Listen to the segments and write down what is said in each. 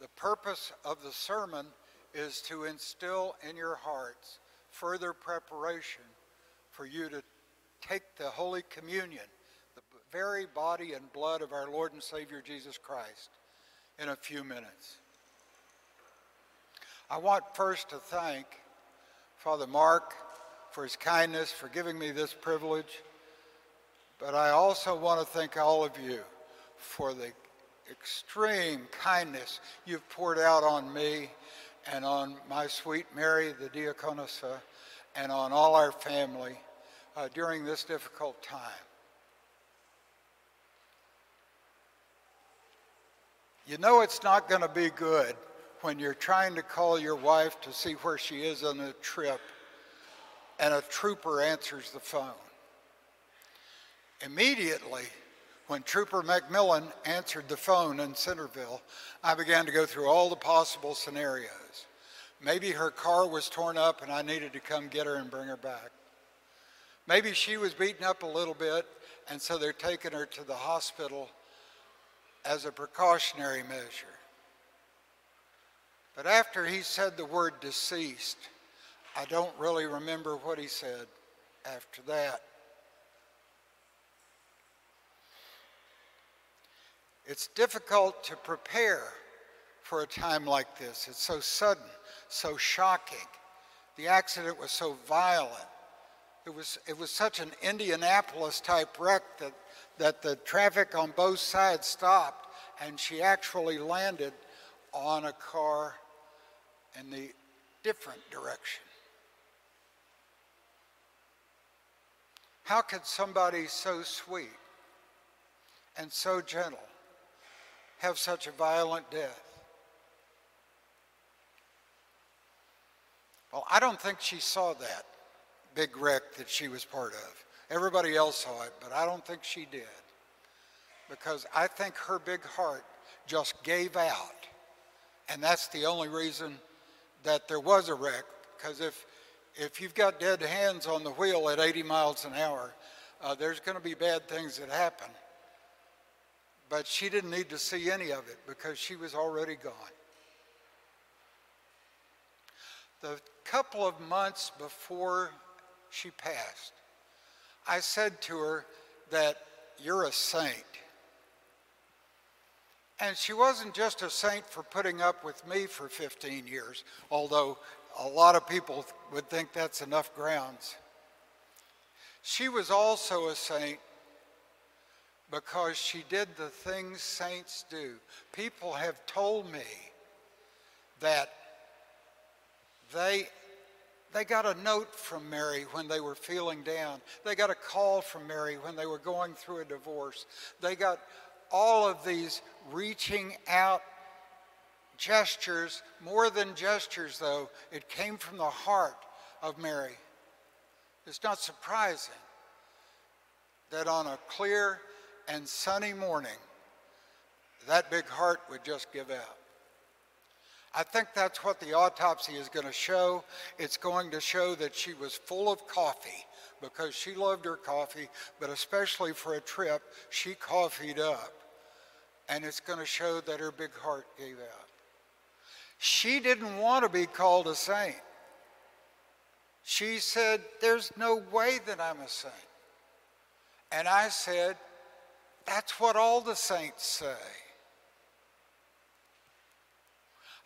The purpose of the sermon is to instill in your hearts further preparation for you to take the Holy Communion, the very body and blood of our Lord and Savior Jesus Christ, in a few minutes. I want first to thank Father Mark for his kindness, for giving me this privilege, but I also want to thank all of you for the extreme kindness you've poured out on me and on my sweet Mary, the diaconessa, and on all our family uh, during this difficult time. You know it's not going to be good when you're trying to call your wife to see where she is on a trip and a trooper answers the phone. Immediately, when Trooper McMillan answered the phone in Centerville, I began to go through all the possible scenarios. Maybe her car was torn up and I needed to come get her and bring her back. Maybe she was beaten up a little bit and so they're taking her to the hospital as a precautionary measure. But after he said the word deceased, I don't really remember what he said after that. It's difficult to prepare for a time like this. It's so sudden, so shocking. The accident was so violent. It was, it was such an Indianapolis type wreck that, that the traffic on both sides stopped and she actually landed on a car in the different direction. How could somebody so sweet and so gentle have such a violent death? Well, I don't think she saw that big wreck that she was part of. Everybody else saw it, but I don't think she did. Because I think her big heart just gave out. And that's the only reason that there was a wreck. Because if, if you've got dead hands on the wheel at 80 miles an hour, uh, there's going to be bad things that happen. But she didn't need to see any of it because she was already gone. The couple of months before she passed, I said to her that you're a saint. And she wasn't just a saint for putting up with me for 15 years, although a lot of people would think that's enough grounds. She was also a saint because she did the things saints do. People have told me that they they got a note from Mary when they were feeling down. They got a call from Mary when they were going through a divorce. They got all of these reaching out gestures, more than gestures though, it came from the heart of Mary. It's not surprising that on a clear and sunny morning, that big heart would just give out. I think that's what the autopsy is going to show. It's going to show that she was full of coffee because she loved her coffee, but especially for a trip, she coffeed up. And it's going to show that her big heart gave out. She didn't want to be called a saint. She said, There's no way that I'm a saint. And I said, that's what all the saints say.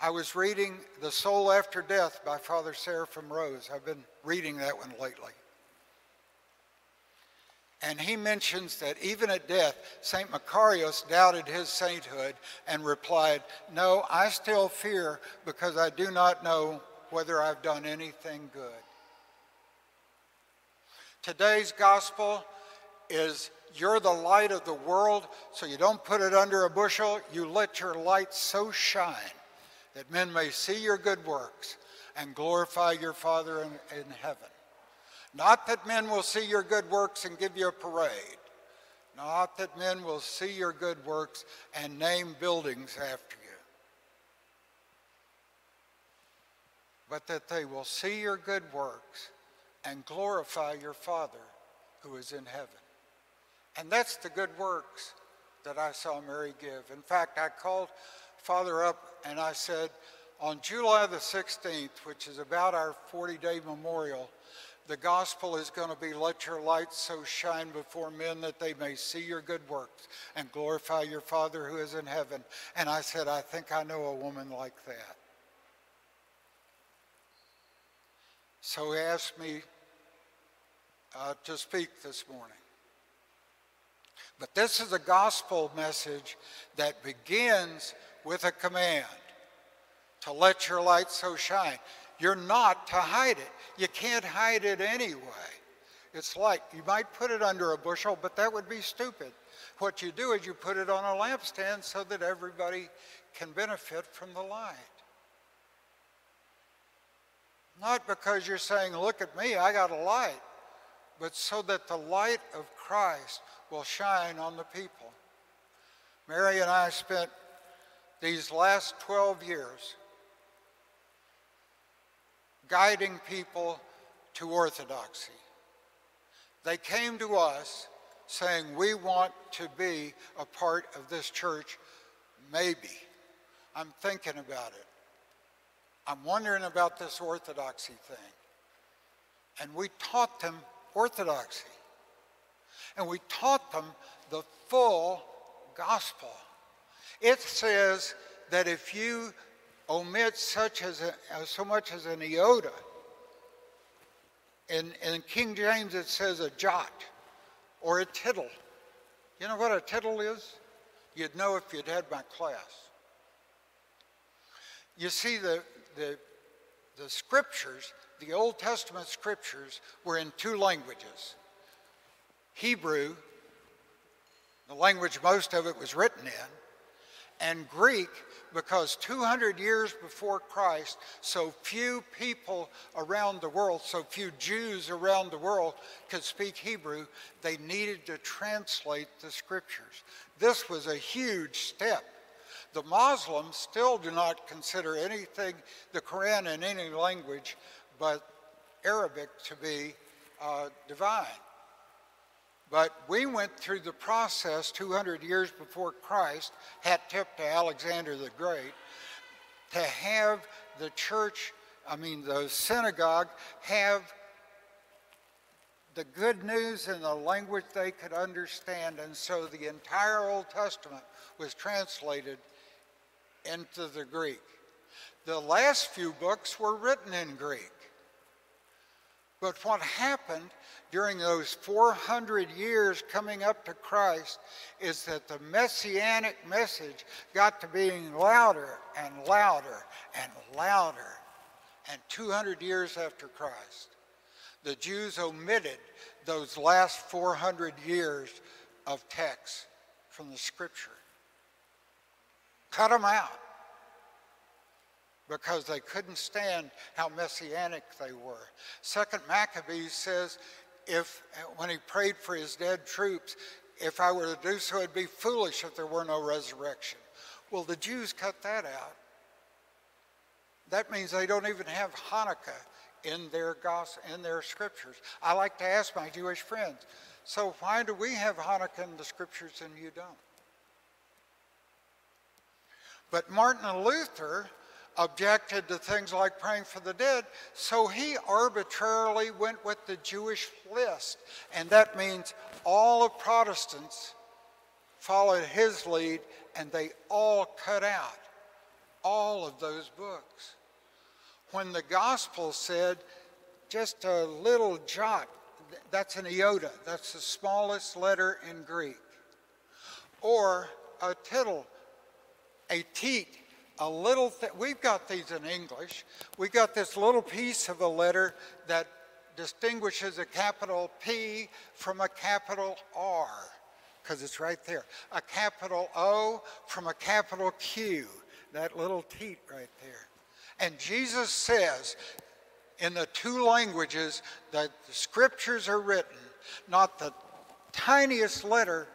I was reading The Soul After Death by Father Seraphim Rose. I've been reading that one lately. And he mentions that even at death, St. Macarius doubted his sainthood and replied, No, I still fear because I do not know whether I've done anything good. Today's gospel is you're the light of the world, so you don't put it under a bushel. You let your light so shine that men may see your good works and glorify your Father in, in heaven. Not that men will see your good works and give you a parade. Not that men will see your good works and name buildings after you. But that they will see your good works and glorify your Father who is in heaven. And that's the good works that I saw Mary give. In fact, I called Father up and I said, on July the 16th, which is about our 40 day memorial, the gospel is going to be let your light so shine before men that they may see your good works and glorify your Father who is in heaven. And I said, I think I know a woman like that. So he asked me uh, to speak this morning. But this is a gospel message that begins with a command to let your light so shine. You're not to hide it. You can't hide it anyway. It's like you might put it under a bushel, but that would be stupid. What you do is you put it on a lampstand so that everybody can benefit from the light. Not because you're saying, look at me, I got a light, but so that the light of Christ will shine on the people. Mary and I spent these last 12 years guiding people to orthodoxy. They came to us saying, We want to be a part of this church, maybe. I'm thinking about it. I'm wondering about this orthodoxy thing. And we taught them orthodoxy. And we taught them the full gospel. It says that if you omit such as a, so much as an iota. In, in King James, it says a jot or a tittle. You know what a tittle is? You'd know if you'd had my class. You see, the, the, the scriptures, the Old Testament scriptures, were in two languages Hebrew, the language most of it was written in, and Greek because 200 years before Christ, so few people around the world, so few Jews around the world could speak Hebrew, they needed to translate the scriptures. This was a huge step. The Muslims still do not consider anything, the Quran in any language but Arabic, to be uh, divine. But we went through the process 200 years before Christ, hat tip to Alexander the Great, to have the church, I mean, the synagogue, have the good news in the language they could understand. And so the entire Old Testament was translated into the Greek. The last few books were written in Greek. But what happened during those 400 years coming up to Christ is that the messianic message got to being louder and louder and louder. And 200 years after Christ, the Jews omitted those last 400 years of text from the scripture. Cut them out because they couldn't stand how messianic they were. Second Maccabees says if, when he prayed for his dead troops, if I were to do so, it'd be foolish if there were no resurrection. Well, the Jews cut that out. That means they don't even have Hanukkah in their gospel, in their scriptures. I like to ask my Jewish friends, so why do we have Hanukkah in the scriptures and you don't? But Martin Luther objected to things like praying for the dead, so he arbitrarily went with the Jewish list. And that means all of Protestants followed his lead and they all cut out all of those books. When the gospel said just a little jot, that's an iota, that's the smallest letter in Greek. Or a tittle, a teet, a little we've got these in English. We got this little piece of a letter that distinguishes a capital P from a capital R, because it's right there. A capital O from a capital Q, that little teat right there. And Jesus says in the two languages that the scriptures are written, not the tiniest letter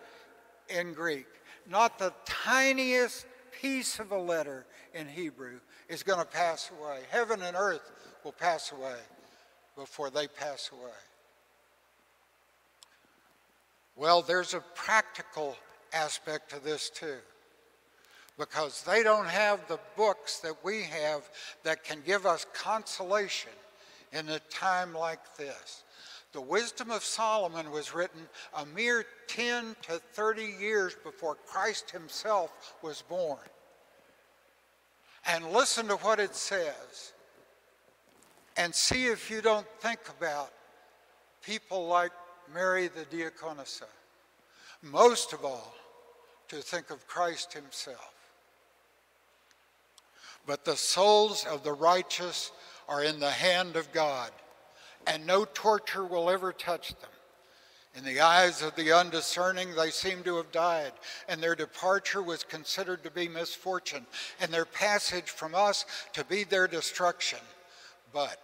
in Greek, not the tiniest piece of a letter in Hebrew is going to pass away. Heaven and earth will pass away before they pass away. Well, there's a practical aspect to this too. because they don't have the books that we have that can give us consolation in a time like this. The Wisdom of Solomon was written a mere 10 to 30 years before Christ himself was born. And listen to what it says. And see if you don't think about people like Mary the Diaconessa. Most of all, to think of Christ himself. But the souls of the righteous are in the hand of God, and no torture will ever touch them. In the eyes of the undiscerning, they seem to have died, and their departure was considered to be misfortune, and their passage from us to be their destruction. But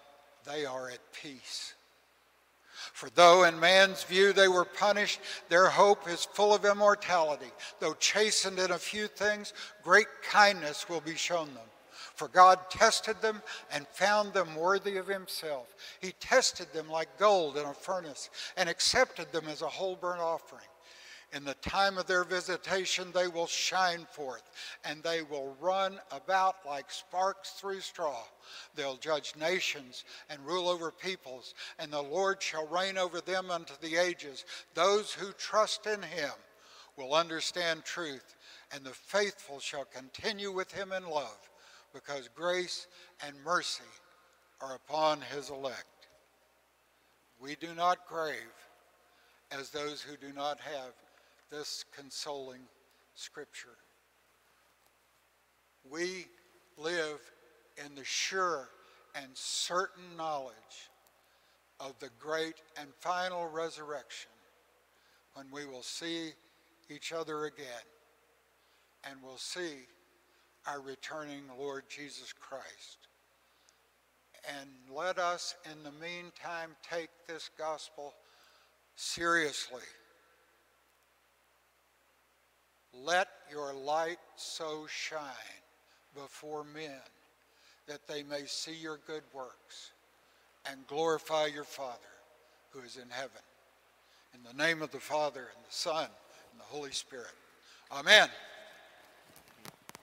they are at peace. For though in man's view they were punished, their hope is full of immortality. Though chastened in a few things, great kindness will be shown them. For God tested them and found them worthy of himself. He tested them like gold in a furnace and accepted them as a whole burnt offering. In the time of their visitation, they will shine forth, and they will run about like sparks through straw. They'll judge nations and rule over peoples, and the Lord shall reign over them unto the ages. Those who trust in him will understand truth, and the faithful shall continue with him in love because grace and mercy are upon his elect. We do not crave as those who do not have this consoling scripture. We live in the sure and certain knowledge of the great and final resurrection when we will see each other again and will see our returning Lord Jesus Christ. And let us, in the meantime, take this gospel seriously. Let your light so shine before men that they may see your good works and glorify your Father who is in heaven. In the name of the Father, and the Son, and the Holy Spirit. Amen.